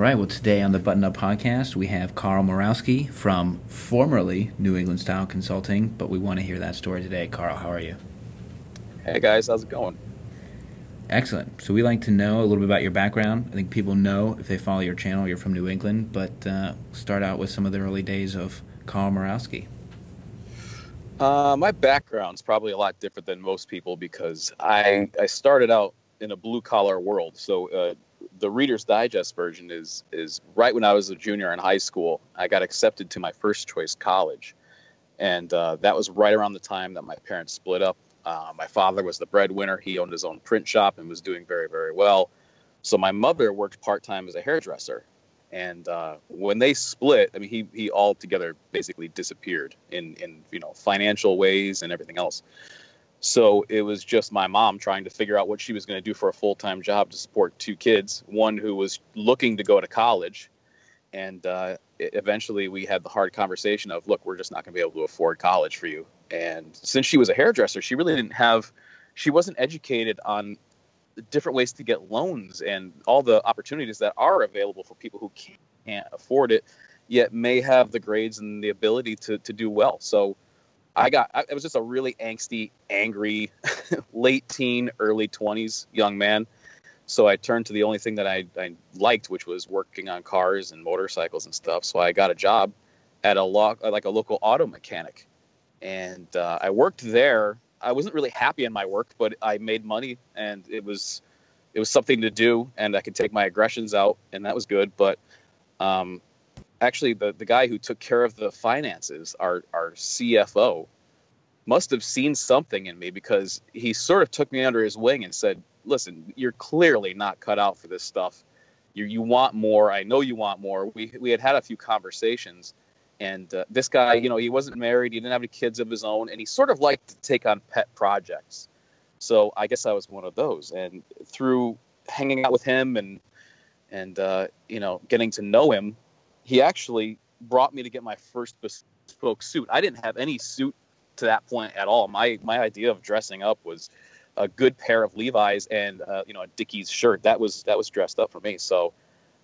right. Well, today on the Button Up Podcast, we have Carl Murawski from formerly New England Style Consulting, but we want to hear that story today. Carl, how are you? Hey guys, how's it going? Excellent. So we like to know a little bit about your background. I think people know if they follow your channel, you're from New England, but uh, start out with some of the early days of Carl Murawski. Uh, my background's probably a lot different than most people because I I started out in a blue collar world. So uh, the Reader's Digest version is is right when I was a junior in high school. I got accepted to my first choice college, and uh, that was right around the time that my parents split up. Uh, my father was the breadwinner. He owned his own print shop and was doing very very well. So my mother worked part time as a hairdresser, and uh, when they split, I mean he he altogether basically disappeared in in you know financial ways and everything else. So it was just my mom trying to figure out what she was going to do for a full time job to support two kids, one who was looking to go to college. And uh, eventually we had the hard conversation of, look, we're just not going to be able to afford college for you. And since she was a hairdresser, she really didn't have, she wasn't educated on different ways to get loans and all the opportunities that are available for people who can't afford it, yet may have the grades and the ability to, to do well. So, I got I, it was just a really angsty, angry, late teen, early twenties young man. So I turned to the only thing that I, I liked, which was working on cars and motorcycles and stuff. So I got a job at a lo- like a local auto mechanic, and uh, I worked there. I wasn't really happy in my work, but I made money, and it was it was something to do, and I could take my aggressions out, and that was good. But um, actually the, the guy who took care of the finances, our, our CFO, must have seen something in me because he sort of took me under his wing and said, listen, you're clearly not cut out for this stuff. You, you want more. I know you want more. We, we had had a few conversations and uh, this guy, you know, he wasn't married. He didn't have any kids of his own. And he sort of liked to take on pet projects. So I guess I was one of those. And through hanging out with him and, and, uh, you know, getting to know him, he actually brought me to get my first bespoke suit. I didn't have any suit to that point at all. My my idea of dressing up was a good pair of Levi's and uh, you know a Dickies shirt. That was that was dressed up for me. So,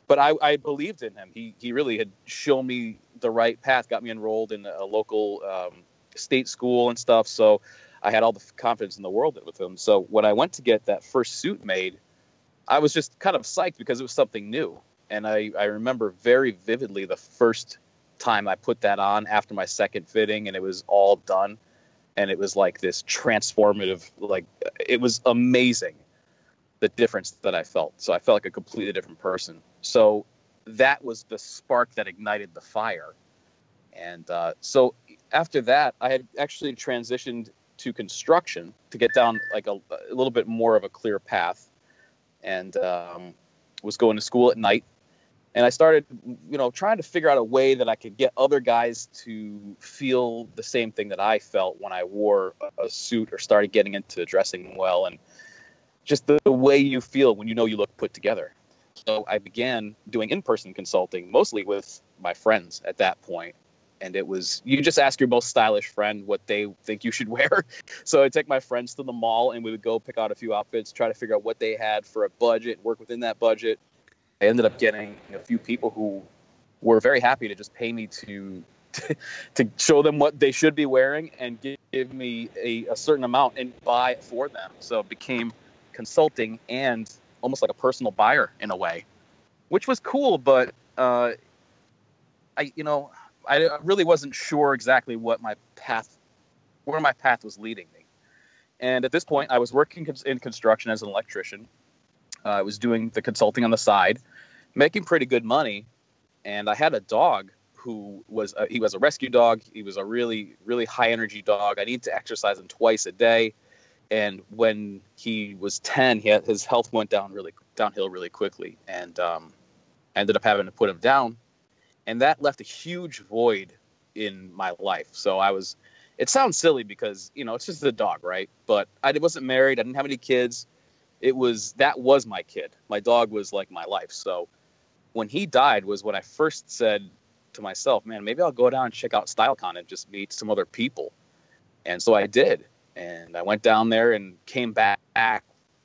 but I, I believed in him. He he really had shown me the right path, got me enrolled in a local um, state school and stuff. So I had all the confidence in the world with him. So when I went to get that first suit made, I was just kind of psyched because it was something new and I, I remember very vividly the first time I put that on after my second fitting and it was all done and it was like this transformative like it was amazing the difference that I felt. So I felt like a completely different person. So that was the spark that ignited the fire. And uh, so after that I had actually transitioned to construction to get down like a, a little bit more of a clear path. And um, was going to school at night and I started, you know, trying to figure out a way that I could get other guys to feel the same thing that I felt when I wore a suit or started getting into dressing well, and just the, the way you feel when you know you look put together. So I began doing in-person consulting, mostly with my friends at that point, and it was you just ask your most stylish friend what they think you should wear. So I'd take my friends to the mall and we would go pick out a few outfits, try to figure out what they had for a budget, work within that budget, I ended up getting a few people who were very happy to just pay me to to, show them what they should be wearing and give, me a, a, certain amount and buy it for them. So it became consulting and almost like a personal buyer in a way, which was cool. But uh, I, you know, I really wasn't sure exactly what my path, where my path was leading me. And at this point, I was working in construction as an electrician I was doing the consulting on the side, making pretty good money, and I had a dog who was a, he was a rescue dog. He was a really really high energy dog. I needed to exercise him twice a day, and when he was ten, he had, his health went down really downhill really quickly, and um, ended up having to put him down, and that left a huge void in my life. So I was. It sounds silly because you know it's just a dog, right? But I wasn't married. I didn't have any kids it was that was my kid. My dog was like my life. So when he died was when I first said to myself, man, maybe I'll go down and check out StyleCon and just meet some other people. And so I did. And I went down there and came back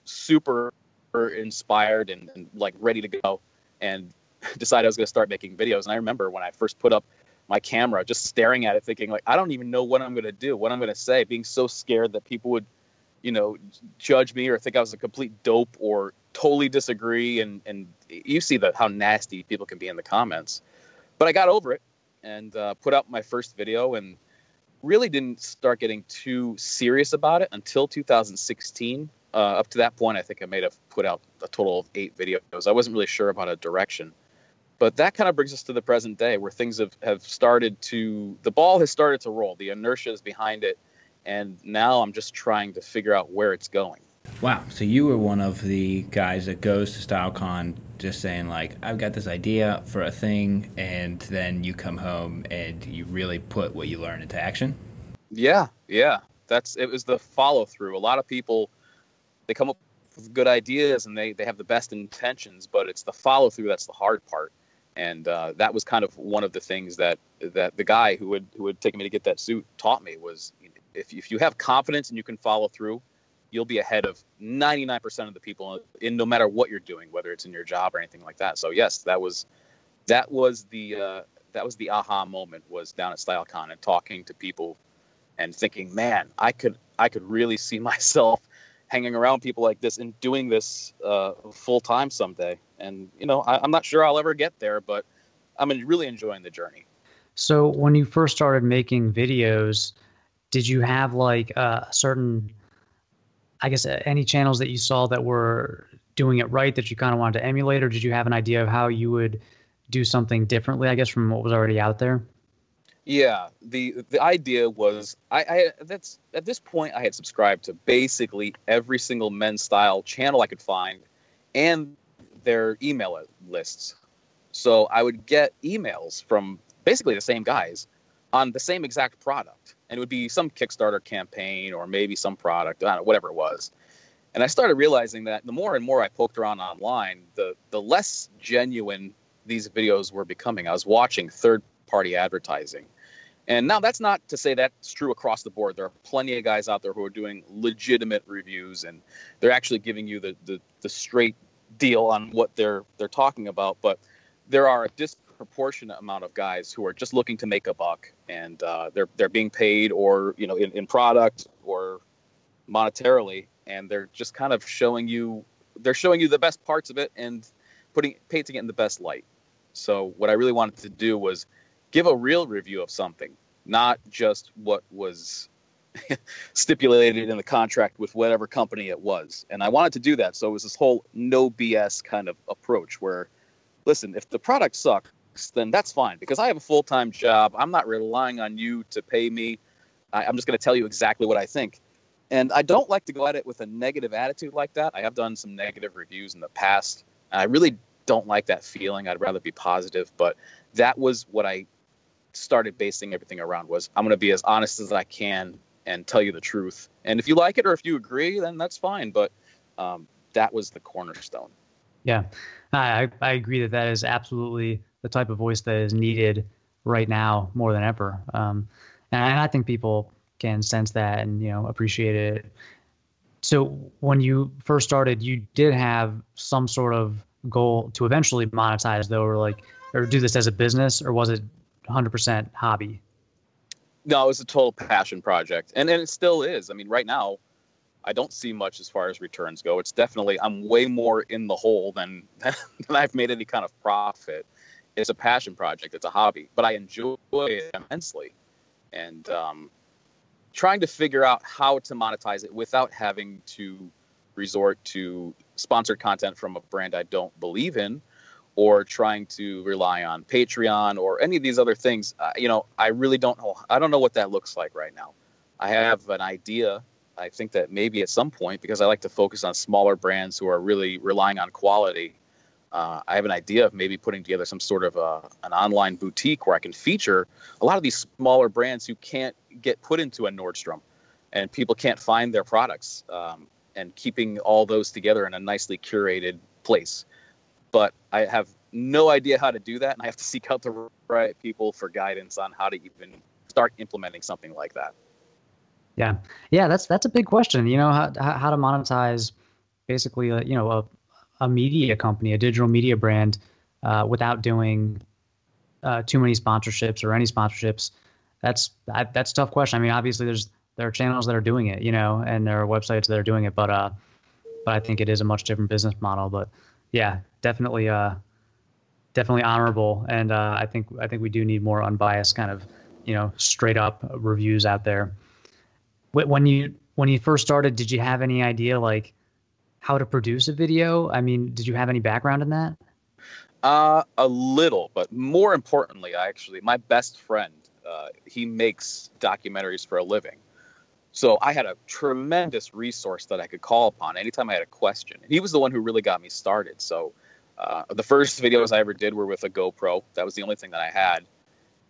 super inspired and, and like ready to go. And decided I was going to start making videos. And I remember when I first put up my camera, just staring at it, thinking like, I don't even know what I'm going to do, what I'm going to say, being so scared that people would, you know, judge me or think I was a complete dope or totally disagree. And and you see the how nasty people can be in the comments. But I got over it and uh, put out my first video and really didn't start getting too serious about it until 2016. Uh, up to that point, I think I may have put out a total of eight videos. I wasn't really sure about a direction. But that kind of brings us to the present day where things have, have started to, the ball has started to roll. The inertia is behind it. And now I'm just trying to figure out where it's going. Wow. So you were one of the guys that goes to StyleCon just saying, like, I've got this idea for a thing. And then you come home and you really put what you learn into action? Yeah. Yeah. That's, it was the follow through. A lot of people, they come up with good ideas and they, they have the best intentions, but it's the follow through that's the hard part and uh, that was kind of one of the things that that the guy who would who had taken me to get that suit taught me was if if you have confidence and you can follow through, you'll be ahead of 99% of the people in no matter what you're doing, whether it's in your job or anything like that. So yes, that was that was the uh, that was the aha moment was down at StyleCon and talking to people and thinking, man, I could I could really see myself hanging around people like this and doing this uh, full time someday. And you know, I, am not sure I'll ever get there, but I'm really enjoying the journey. So when you first started making videos, did you have like a certain, I guess, any channels that you saw that were doing it right that you kind of wanted to emulate, or did you have an idea of how you would do something differently? I guess from what was already out there. Yeah, the the idea was I, I that's at this point I had subscribed to basically every single men's style channel I could find, and their email lists. So I would get emails from basically the same guys on the same exact product, and it would be some Kickstarter campaign or maybe some product, know, whatever it was. And I started realizing that the more and more I poked around online, the the less genuine these videos were becoming. I was watching third party advertising. And now that's not to say that's true across the board. There are plenty of guys out there who are doing legitimate reviews and they're actually giving you the, the, the straight deal on what they're they're talking about. But there are a disproportionate amount of guys who are just looking to make a buck and uh, they're they're being paid or you know in, in product or monetarily and they're just kind of showing you they're showing you the best parts of it and putting painting it in the best light. So what I really wanted to do was give a real review of something, not just what was stipulated in the contract with whatever company it was. And I wanted to do that. So it was this whole no BS kind of approach where, listen, if the product sucks, then that's fine because I have a full time job. I'm not relying on you to pay me. I, I'm just going to tell you exactly what I think. And I don't like to go at it with a negative attitude like that. I have done some negative reviews in the past. I really don't like that feeling. I'd rather be positive. But that was what I started basing everything around was I'm going to be as honest as I can and tell you the truth. And if you like it or if you agree, then that's fine. But um, that was the cornerstone. Yeah, I, I agree that that is absolutely the type of voice that is needed right now more than ever. Um, and I think people can sense that and you know appreciate it. So when you first started, you did have some sort of goal to eventually monetize, though, or like or do this as a business, or was it 100% hobby? No, it was a total passion project, and and it still is. I mean, right now, I don't see much as far as returns go. It's definitely I'm way more in the hole than than I've made any kind of profit. It's a passion project. It's a hobby, but I enjoy it immensely, and um, trying to figure out how to monetize it without having to resort to sponsored content from a brand I don't believe in or trying to rely on Patreon or any of these other things. Uh, you know, I really don't know. I don't know what that looks like right now. I have an idea. I think that maybe at some point, because I like to focus on smaller brands who are really relying on quality, uh, I have an idea of maybe putting together some sort of a, uh, an online boutique where I can feature a lot of these smaller brands who can't get put into a Nordstrom and people can't find their products um, and keeping all those together in a nicely curated place but I have no idea how to do that, and I have to seek out the right people for guidance on how to even start implementing something like that. Yeah, yeah, that's that's a big question. You know, how how to monetize basically, a, you know, a a media company, a digital media brand. uh, without doing uh, too many sponsorships or any sponsorships? That's I, that's a tough question. I mean, obviously there's there are channels that are doing it, you know, and there are websites that are doing it, but uh, but I think it is a much different business model. But yeah, definitely uh, definitely honorable, and uh, I think I think we do need more unbiased kind of you know straight up reviews out there. When you when you first started, did you have any idea like how to produce a video? I mean, did you have any background in that? Uh, a little, but more importantly, I actually my best friend, uh, he makes documentaries for a living. So I had a tremendous resource that I could call upon anytime I had a question. And he was the one who really got me started. So uh, the first videos I ever did were with a GoPro. That was the only thing that I had.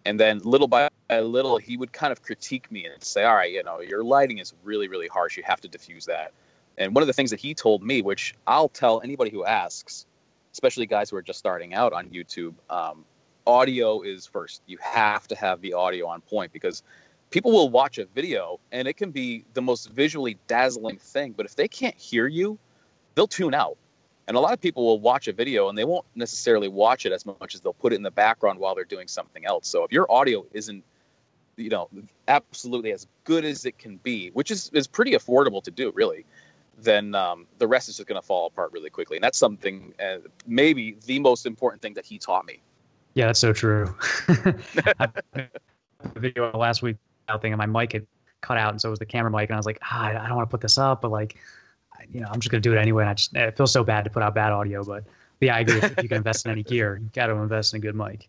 And then little by little, he would kind of critique me and say, "All right, you know, your lighting is really, really harsh. You have to diffuse that." And one of the things that he told me, which I'll tell anybody who asks, especially guys who are just starting out on YouTube, um, audio is first. You have to have the audio on point because people will watch a video and it can be the most visually dazzling thing, but if they can't hear you, they'll tune out. And a lot of people will watch a video and they won't necessarily watch it as much as they'll put it in the background while they're doing something else. So if your audio isn't, you know, absolutely as good as it can be, which is, is pretty affordable to do, really, then um, the rest is just going to fall apart really quickly. And that's something, uh, maybe the most important thing that he taught me. Yeah, that's so true. video last week thing, and my mic had cut out, and so was the camera mic, and I was like, ah, I don't want to put this up, but like, you know, I'm just gonna do it anyway. And I just it feels so bad to put out bad audio, but, but yeah, I agree. if you can invest in any gear, you got to invest in a good mic.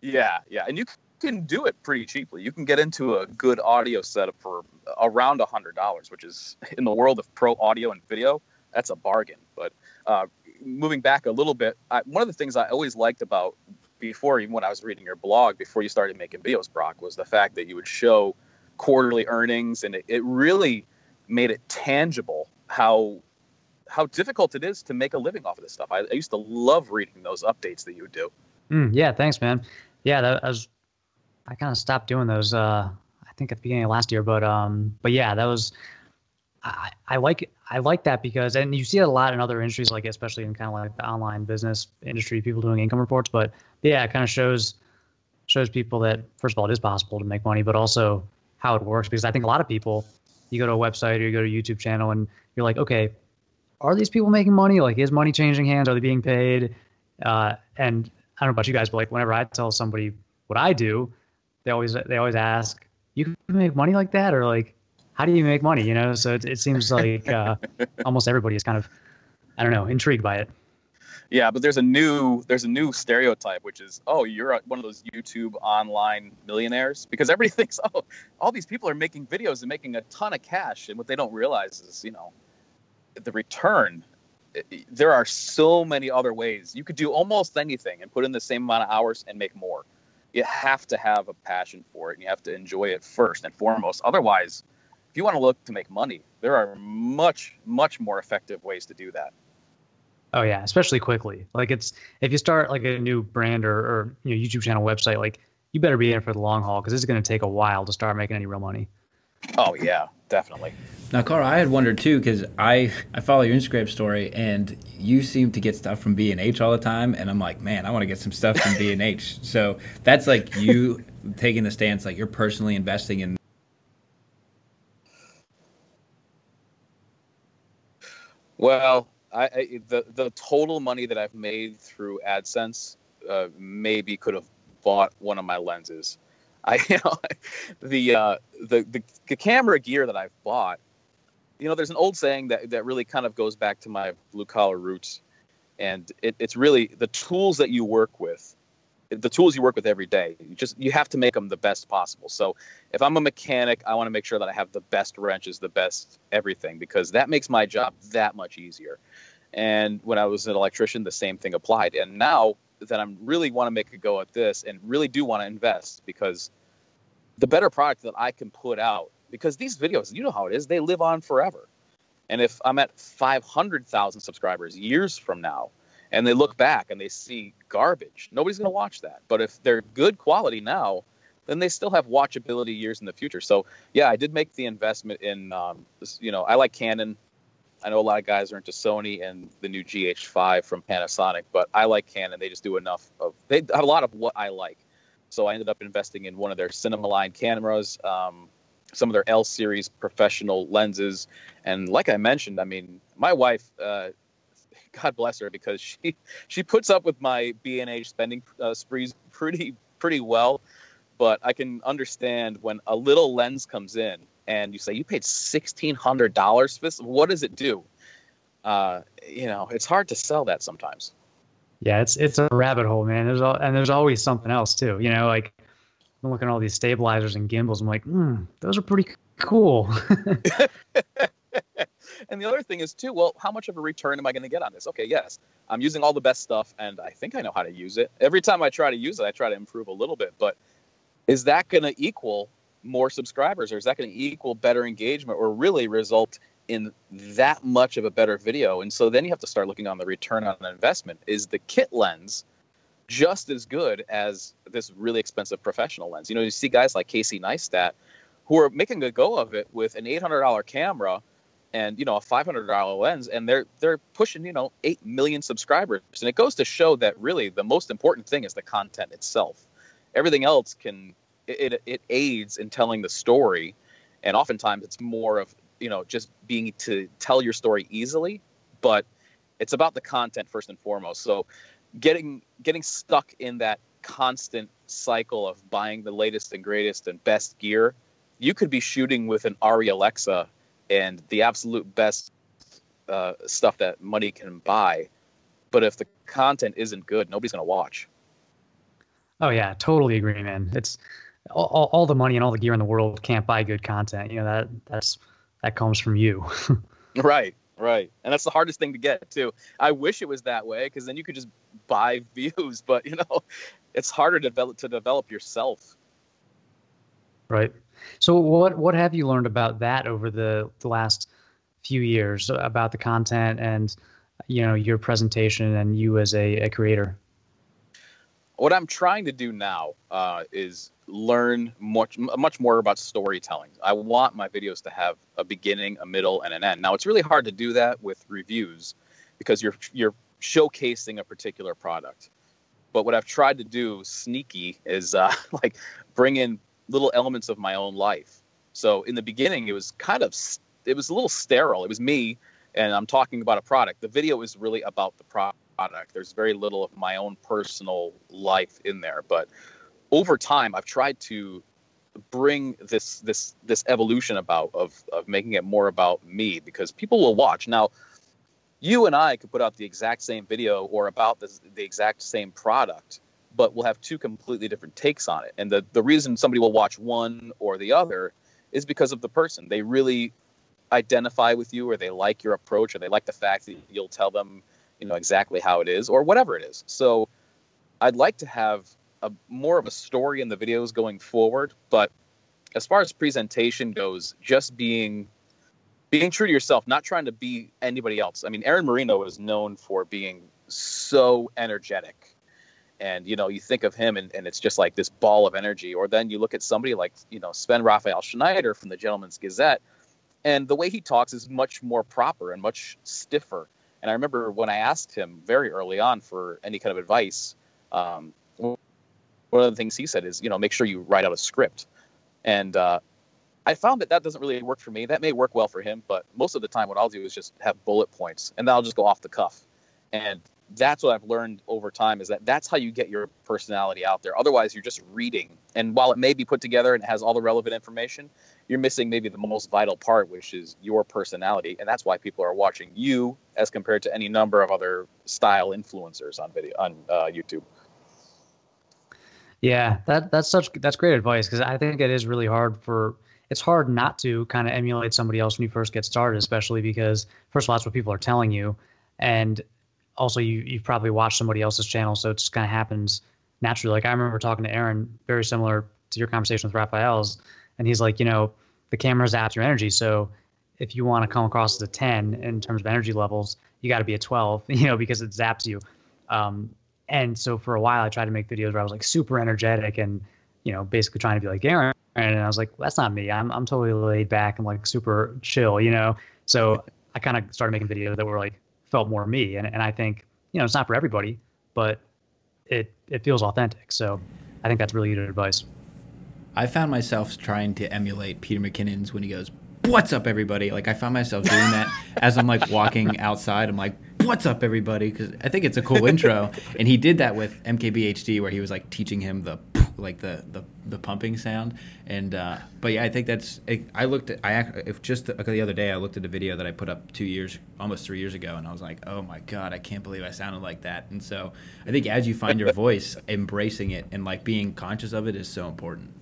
Yeah, yeah, and you can do it pretty cheaply. You can get into a good audio setup for around a hundred dollars, which is in the world of pro audio and video, that's a bargain. But uh, moving back a little bit, I, one of the things I always liked about before, even when I was reading your blog, before you started making videos, Brock, was the fact that you would show quarterly earnings, and it, it really made it tangible how how difficult it is to make a living off of this stuff. I, I used to love reading those updates that you would do. Mm, yeah, thanks, man. Yeah, that was I kind of stopped doing those. Uh, I think at the beginning of last year, but um, but yeah, that was I, like I like that because and you see it a lot in other industries, like especially in kind of like the online business industry, people doing income reports. But yeah, it kind of shows shows people that first of all it is possible to make money, but also how it works. Because I think a lot of people, you go to a website or you go to a YouTube channel and you're like, okay, are these people making money? Like, is money changing hands? Are they being paid? Uh, and I don't know about you guys, but like whenever I tell somebody what I do, they always they always ask, you can make money like that, or like how do you make money? You know, so it, it seems like uh, almost everybody is kind of, I don't know, intrigued by it. Yeah, but there's a new there's a new stereotype, which is, oh, you're one of those YouTube online millionaires, because everybody thinks, oh, all these people are making videos and making a ton of cash, and what they don't realize is, you know, the return. There are so many other ways you could do almost anything and put in the same amount of hours and make more. You have to have a passion for it, and you have to enjoy it first and foremost. Otherwise, you want to look to make money, there are much, much more effective ways to do that. Oh yeah, especially quickly. Like it's if you start like a new brand or, or you know YouTube channel website, like you better be in for the long haul because it's going to take a while to start making any real money. Oh yeah, definitely. Now, Carl, I had wondered too because I I follow your Instagram story and you seem to get stuff from B and H all the time, and I'm like, man, I want to get some stuff from B and H. So that's like you taking the stance, like you're personally investing in Well, I, I, the the total money that I've made through AdSense uh, maybe could have bought one of my lenses. I you know the, uh, the the the camera gear that I've bought. You know, there's an old saying that that really kind of goes back to my blue collar roots, and it, it's really the tools that you work with the tools you work with every day. You just you have to make them the best possible. So if I'm a mechanic, I want to make sure that I have the best wrenches, the best everything, because that makes my job that much easier. And when I was an electrician, the same thing applied. And now that I'm really want to make a go at this and really do want to invest because the better product that I can put out, because these videos, you know how it is, they live on forever. And if I'm at 500,000 subscribers years from now, and they look back and they see garbage, nobody's going to watch that. But if they're good quality now, then they still have watchability years in the future. So yeah, I did make the investment in, um, you know, I like Canon. I know a lot of guys are into Sony and the new GH5 from Panasonic, but I like Canon. They just do enough of they have a lot of what I like. So I ended up investing in one of their cinema line cameras, um, some of their L series professional lenses, and like I mentioned, I mean, my wife, uh, God bless her, because she she puts up with my B and H spending uh, sprees pretty pretty well. But I can understand when a little lens comes in and you say you paid sixteen hundred dollars for this. What does it do? Uh, you know, it's hard to sell that sometimes. Yeah, it's it's a rabbit hole, man. There's all, and there's always something else too. You know, like I'm looking at all these stabilizers and gimbals. I'm like, hmm, those are pretty cool. and the other thing is too, well, how much of a return am I going to get on this? Okay, yes, I'm using all the best stuff, and I think I know how to use it. Every time I try to use it, I try to improve a little bit. But is that going to equal more subscribers, or is that going to equal better engagement, or really result in that much of a better video? And so then you have to start looking on the return on investment. Is the kit lens just as good as this really expensive professional lens? You know, you see guys like Casey Neistat who are making a go of it with an $800 camera and you know a $500 lens and they're they're pushing you know 8 million subscribers. And it goes to show that really the most important thing is the content itself. Everything else can it, it, aids in telling the story. And oftentimes it's more of you know just being to tell your story easily but it's about the content first and foremost. So getting getting stuck in that constant cycle of buying the latest and greatest and best gear you could be shooting with an Arri Alexa and the absolute best uh, stuff that money can buy but if the content isn't good nobody's going to watch oh yeah totally agree man it's all, all the money and all the gear in the world can't buy good content. You know that that's that comes from you. right, right, and that's the hardest thing to get too. I wish it was that way because then you could just buy views, but you know, it's harder to develop to develop yourself. Right. So what what have you learned about that over the, the last few years about the content and you know your presentation and you as a, a creator? What I'm trying to do now uh, is learn much much more about storytelling. I want my videos to have a beginning, a middle, and an end. Now it's really hard to do that with reviews because you're you're showcasing a particular product. But what I've tried to do sneaky is uh, like bring in little elements of my own life. So in the beginning, it was kind of it was a little sterile. It was me, and I'm talking about a product. The video is really about the product. There's very little of my own personal life in there, but over time I've tried to bring this this this evolution about of of making it more about me because people will watch now you and I could put out the exact same video or about the, the exact same product but we'll have two completely different takes on it and the the reason somebody will watch one or the other is because of the person they really identify with you or they like your approach or they like the fact that you'll tell them you know exactly how it is or whatever it is so I'd like to have a more of a story in the videos going forward. But as far as presentation goes, just being being true to yourself, not trying to be anybody else. I mean, Aaron Marino is known for being so energetic. And you know, you think of him and, and it's just like this ball of energy. Or then you look at somebody like, you know, Sven Raphael Schneider from the Gentleman's Gazette, and the way he talks is much more proper and much stiffer. And I remember when I asked him very early on for any kind of advice, um, one of the things he said is, you know, make sure you write out a script. And uh, I found that that doesn't really work for me. That may work well for him, but most of the time, what I'll do is just have bullet points, and then I'll just go off the cuff. And that's what I've learned over time is that that's how you get your personality out there. Otherwise, you're just reading, and while it may be put together and it has all the relevant information, you're missing maybe the most vital part, which is your personality, and that's why people are watching you as compared to any number of other style influencers on video on uh, YouTube. Yeah, that that's such that's great advice because I think it is really hard for it's hard not to kind of emulate somebody else when you first get started, especially because first of all that's what people are telling you, and also you you've probably watched somebody else's channel, so it just kind of happens naturally. Like I remember talking to Aaron, very similar to your conversation with Raphael's, and he's like, you know, the camera zaps your energy, so if you want to come across as a 10 in terms of energy levels, you got to be a 12, you know, because it zaps you. Um, and so for a while, I tried to make videos where I was like super energetic and, you know, basically trying to be like Aaron. And I was like, that's not me. I'm, I'm totally laid back and like super chill, you know? So I kind of started making videos that were like felt more me. And, and I think, you know, it's not for everybody, but it, it feels authentic. So I think that's really good advice. I found myself trying to emulate Peter McKinnon's when he goes, "What's up, everybody?" Like I found myself doing that as I'm like walking outside. I'm like, "What's up, everybody?" Because I think it's a cool intro, and he did that with MKBHD where he was like teaching him the like the the, the pumping sound. And uh, but yeah, I think that's. I looked at I if just the, the other day I looked at a video that I put up two years, almost three years ago, and I was like, "Oh my god, I can't believe I sounded like that." And so I think as you find your voice, embracing it and like being conscious of it is so important.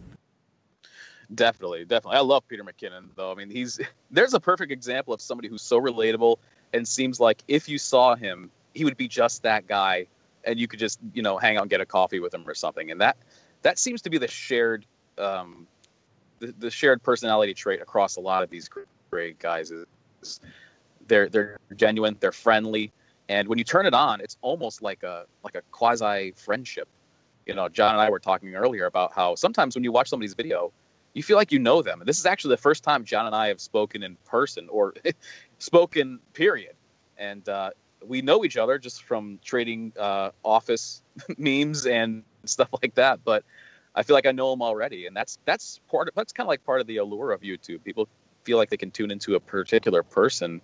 Definitely, definitely. I love Peter McKinnon though. I mean, he's there's a perfect example of somebody who's so relatable and seems like if you saw him, he would be just that guy and you could just, you know, hang out and get a coffee with him or something. And that that seems to be the shared um the, the shared personality trait across a lot of these great guys is they're they're genuine, they're friendly, and when you turn it on, it's almost like a like a quasi friendship. You know, John and I were talking earlier about how sometimes when you watch somebody's video, you feel like you know them. And this is actually the first time John and I have spoken in person or spoken, period. And uh, we know each other just from trading uh, office memes and stuff like that. But I feel like I know them already, and that's that's part. Of, that's kind of like part of the allure of YouTube. People feel like they can tune into a particular person,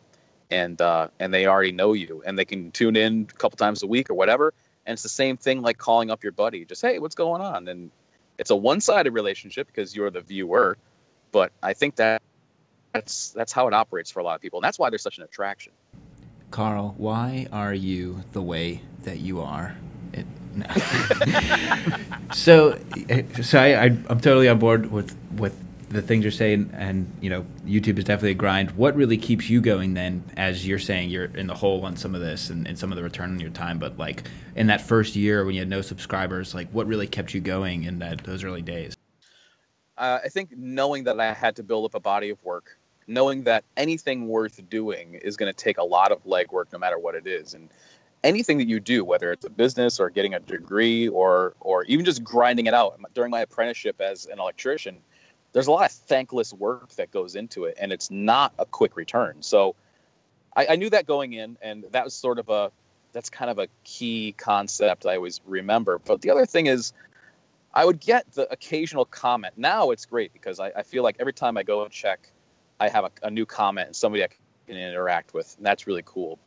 and uh, and they already know you, and they can tune in a couple times a week or whatever. And it's the same thing like calling up your buddy, just hey, what's going on? And it's a one-sided relationship because you're the viewer, but I think that that's that's how it operates for a lot of people, and that's why there's such an attraction. Carl, why are you the way that you are? It, no. so, so I, I, I'm totally on board with with the things you're saying, and you know, YouTube is definitely a grind. What really keeps you going then, as you're saying, you're in the hole on some of this and, and some of the return on your time, but like in that first year when you had no subscribers, like what really kept you going in that those early days? Uh, I think knowing that I had to build up a body of work, knowing that anything worth doing is going to take a lot of legwork, no matter what it is, and anything that you do, whether it's a business or getting a degree or or even just grinding it out. During my apprenticeship as an electrician, there's a lot of thankless work that goes into it, and it's not a quick return. So I, I, knew that going in, and that was sort of a that's kind of a key concept I always remember. But the other thing is, I would get the occasional comment. Now it's great because I, I feel like every time I go and check, I have a, a, new comment and somebody I can interact with, and that's really cool.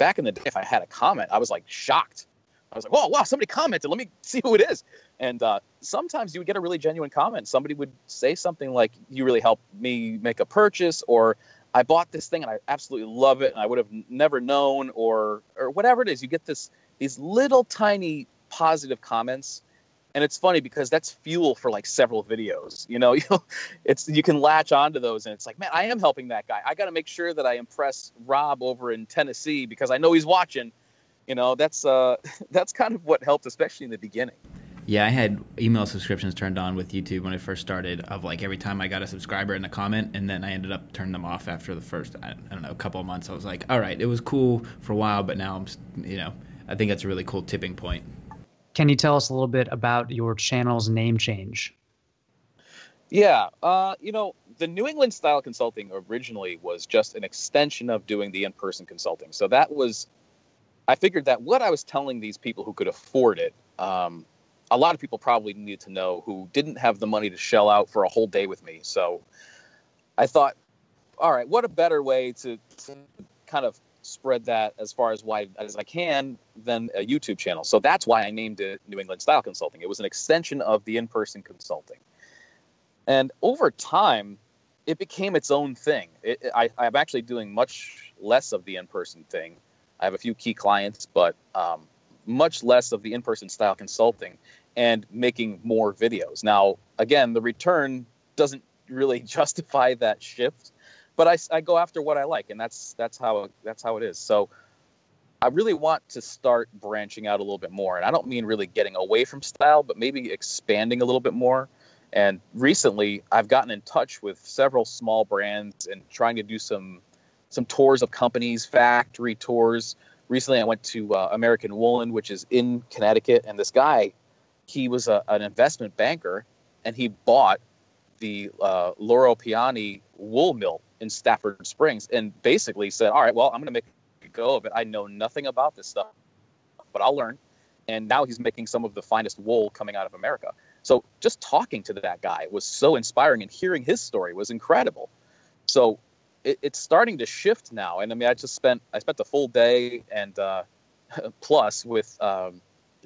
Back in the day, if I had a comment, I was like shocked. I was like, "Whoa, wow! Somebody commented. Let me see who it is." And uh, sometimes you would get a really genuine comment. Somebody would say something like, "You really helped me make a purchase," or "I bought this thing and I absolutely love it, and I would have never known," or or whatever it is. You get this these little tiny positive comments, and it's funny because that's fuel for like several videos. You know, you it's you can latch onto those, and it's like, man, I am helping that guy. I got to make sure that I impress Rob over in Tennessee because I know he's watching. You know, that's uh, that's kind of what helped, especially in the beginning. Yeah, I had email subscriptions turned on with YouTube when I first started. Of like every time I got a subscriber and a comment, and then I ended up turning them off after the first I don't know a couple of months. I was like, all right, it was cool for a while, but now I'm you know I think that's a really cool tipping point. Can you tell us a little bit about your channel's name change? Yeah, uh, you know, the New England Style Consulting originally was just an extension of doing the in-person consulting. So that was, I figured that what I was telling these people who could afford it, um, a lot of people probably need to know who didn't have the money to shell out for a whole day with me. So I thought, all right, what a better way to, to kind of spread that as far as wide as I can than a YouTube channel. So that's why I named it New England Style Consulting. It was an extension of the in-person consulting. And over time, it became its own thing. It, I, I'm actually doing much less of the in-person thing. I have a few key clients, but um, much less of the in-person style consulting and making more videos. Now, again, the return doesn't really justify that shift, but I, I go after what I like, and that's that's how that's how it is. So I really want to start branching out a little bit more, and I don't mean really getting away from style, but maybe expanding a little bit more. And recently, I've gotten in touch with several small brands and trying to do some some tours of companies, factory tours. Recently, I went to uh, American Woolen, which is in Connecticut, and this guy he was a, an investment banker and he bought the uh, Loro Piana wool mill in Stafford Springs and basically said, "All right, well, I'm going to make a go of it. I know nothing about this stuff, but I'll learn." And now he's making some of the finest wool coming out of America. So just talking to that guy was so inspiring, and hearing his story was incredible. So it, it's starting to shift now. And I mean, I just spent I spent the full day and uh, plus with um,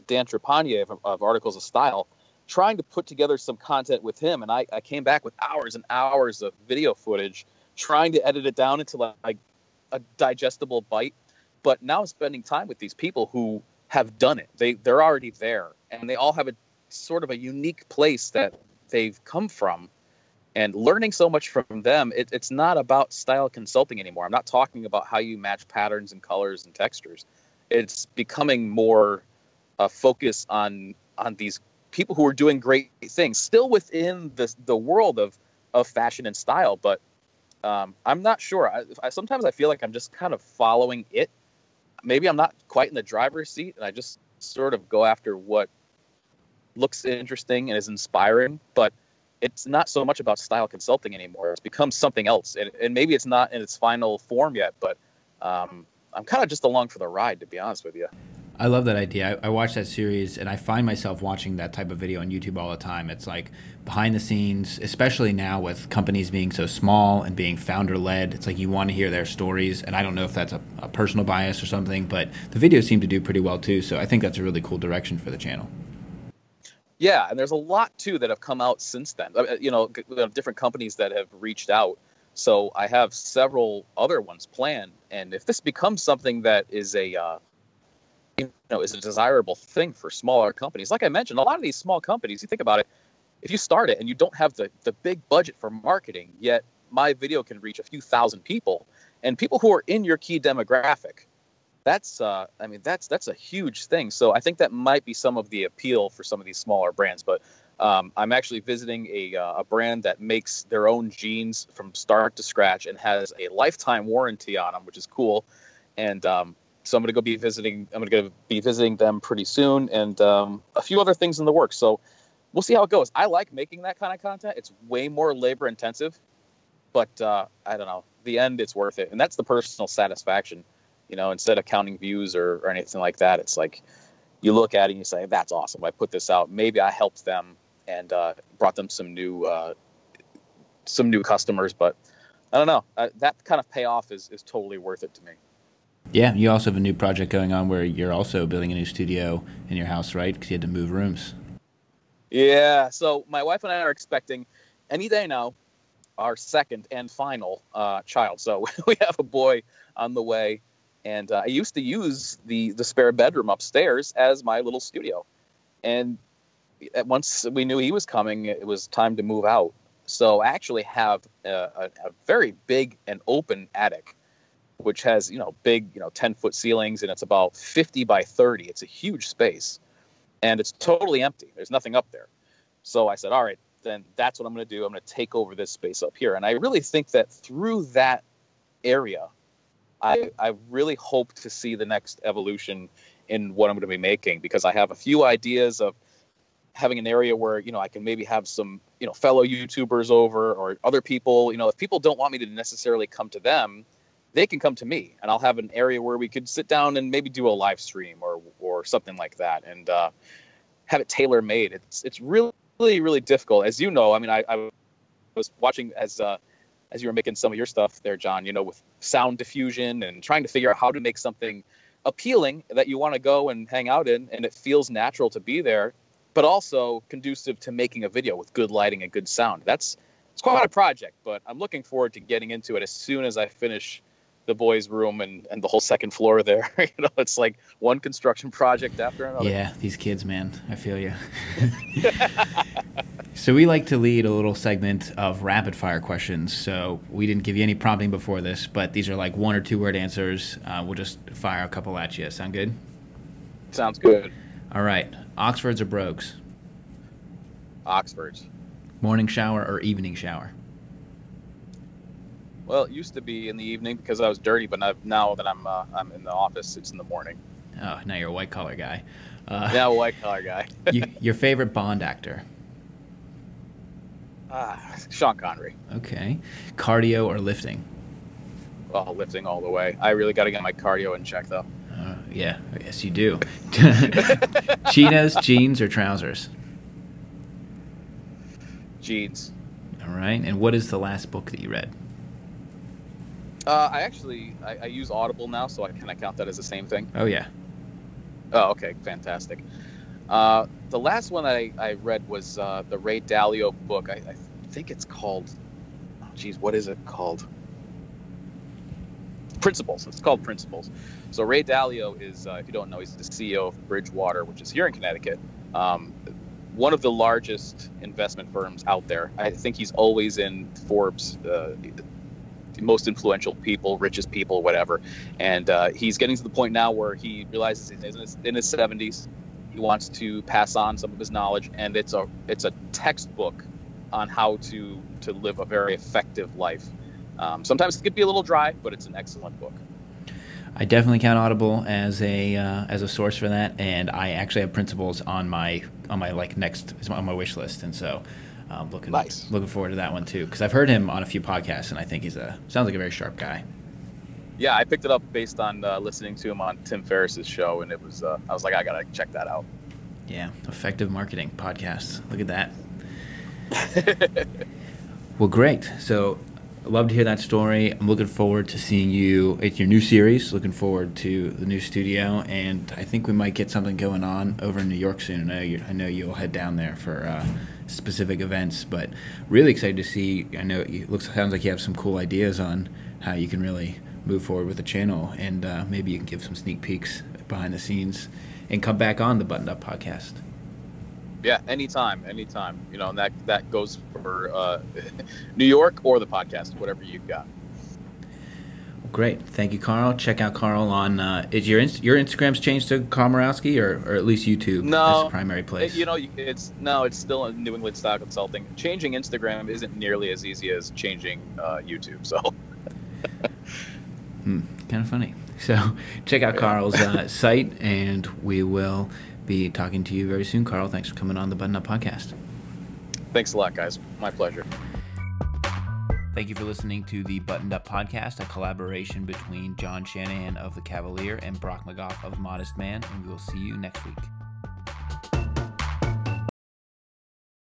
Dan Trepanier of, of Articles of Style trying to put together some content with him. And I, I came back with hours and hours of video footage, trying to edit it down into like a digestible bite. But now spending time with these people who have done it. They they're already there, and they all have a sort of a unique place that they've come from. And learning so much from them, it, it's not about style consulting anymore. I'm not talking about how you match patterns and colors and textures. It's becoming more a focus on on these people who are doing great things, still within the the world of of fashion and style. But um, I'm not sure. I, I, sometimes I feel like I'm just kind of following it. Maybe I'm not quite in the driver's seat, and I just sort of go after what looks interesting and is inspiring. But it's not so much about style consulting anymore. It's become something else, and, and maybe it's not in its final form yet. But um, I'm kind of just along for the ride, to be honest with you. I love that idea. I, I watched that series, and I find myself watching that type of video on YouTube all the time. It's like behind the scenes, especially now with companies being so small and being founder led. It's like you want to hear their stories, and I don't know if that's a, a personal bias or something, but the videos seem to do pretty well too. So I think that's a really cool direction for the channel. Yeah, and there's a lot too that have come out since then. Uh, you know, different companies that have reached out. So I have several other ones planned, and if this becomes something that is a uh, you know is a desirable thing for smaller companies. Like I mentioned, a lot of these small companies, you think about it, if you start it and you don't have the the big budget for marketing, yet my video can reach a few thousand people and people who are in your key demographic. That's uh, I mean that's that's a huge thing. So I think that might be some of the appeal for some of these smaller brands. But um, I'm actually visiting a, uh, a brand that makes their own jeans from start to scratch and has a lifetime warranty on them, which is cool. And um, so I'm going to go be visiting. I'm going to be visiting them pretty soon, and um, a few other things in the works. So we'll see how it goes. I like making that kind of content. It's way more labor intensive, but uh, I don't know. The end, it's worth it, and that's the personal satisfaction. You know, instead of counting views or, or anything like that, it's like you look at it and you say, "That's awesome. I put this out. Maybe I helped them and uh, brought them some new uh, some new customers." But I don't know. Uh, that kind of payoff is is totally worth it to me. Yeah, you also have a new project going on where you're also building a new studio in your house, right? Because you had to move rooms. Yeah. So my wife and I are expecting any day now our second and final uh, child. So we have a boy on the way, and uh, I used to use the the spare bedroom upstairs as my little studio, and once we knew he was coming, it was time to move out. So I actually have a, a, a very big and open attic which has you know big you know 10 foot ceilings and it's about 50 by 30 it's a huge space and it's totally empty. There's nothing up there. So i said all right then that's what i'm going to do. I'm going to take over this space up here. And i really think that through that area i i really hope to see the next evolution in what i'm going to be making because i have a few ideas of having an area where you know I can maybe have some you know fellow YouTubers over or other people. You know, if people don't want me to necessarily come to them, they can come to me and I'll have an area where we could sit down and maybe do a live stream or or something like that and uh, have it tailor made. It's it's really really difficult, as you know. I mean, I, I was watching as uh, as you were making some of your stuff there, John. You know, with sound diffusion and trying to figure out how to make something appealing that you want to go and hang out in, and it feels natural to be there, but also conducive to making a video with good lighting and good sound. That's it's quite a project, but I'm looking forward to getting into it as soon as I finish the boys' room and, and the whole second floor there. you know, it's like one construction project after another. Yeah, these kids, man, I feel you. so we like to lead a little segment of rapid fire questions. So we didn't give you any prompting before this, but these are like one or two word answers. Uh, we'll just fire a couple at you. Sound good? Sounds good. All right. Oxfords or Brogues? Oxfords. Morning shower or evening shower? Well, it used to be in the evening because I was dirty, but now that I'm uh, I'm in the office, it's in the morning. Oh, now you're a white collar guy. Uh, now white collar guy. you, your favorite Bond actor? Ah, Sean Connery. Okay. Cardio or lifting? Well, lifting all the way. I really got to get my cardio in check, though. Uh, yeah, yes, you do. Chinos, jeans, or trousers? Jeans. All right. And what is the last book that you read? Uh, I actually I, I use Audible now, so I can I count that as the same thing? Oh yeah. Oh, okay, fantastic. Uh, the last one I, I read was uh, the Ray Dalio book. I, I think it's called. Oh, geez, what is it called? Principles. It's called Principles. So Ray Dalio is, uh, if you don't know, he's the CEO of Bridgewater, which is here in Connecticut. Um, one of the largest investment firms out there. I think he's always in Forbes, uh, most influential people, richest people, whatever. And uh, he's getting to the point now where he realizes he's in his, 70s. He wants to pass on some of his knowledge, and it's a it's a textbook on how to to live a very effective life. Um, sometimes it could be a little dry, but it's an excellent book. I definitely count Audible as a uh, as a source for that, and I actually have principles on my on my like next on my wish list, and so um, looking nice. looking forward to that one too because I've heard him on a few podcasts, and I think he's a sounds like a very sharp guy. Yeah, I picked it up based on uh, listening to him on Tim Ferriss's show, and it was uh, I was like, I gotta check that out. Yeah, effective marketing podcast. Look at that. well, great. So love to hear that story. I'm looking forward to seeing you at your new series. Looking forward to the new studio, and I think we might get something going on over in New York soon. I know, you, I know you'll head down there for uh, specific events, but really excited to see. I know it looks sounds like you have some cool ideas on how you can really move forward with the channel, and uh, maybe you can give some sneak peeks behind the scenes and come back on the Buttoned Up podcast. Yeah, anytime, anytime. You know, and that that goes for uh, New York or the podcast, whatever you've got. Great, thank you, Carl. Check out Carl on uh, is your your Instagram's changed to Carl Murawski or, or at least YouTube no, as primary place. It, you know, it's no, it's still a New England style consulting. Changing Instagram isn't nearly as easy as changing uh, YouTube. So, hmm, kind of funny. So, check out Carl's uh, site, and we will be talking to you very soon, Carl. Thanks for coming on the Button Up Podcast. Thanks a lot, guys. My pleasure. Thank you for listening to the Buttoned Up Podcast, a collaboration between John Shanahan of The Kavalier and Brock McGoff of Modest Man, and we will see you next week.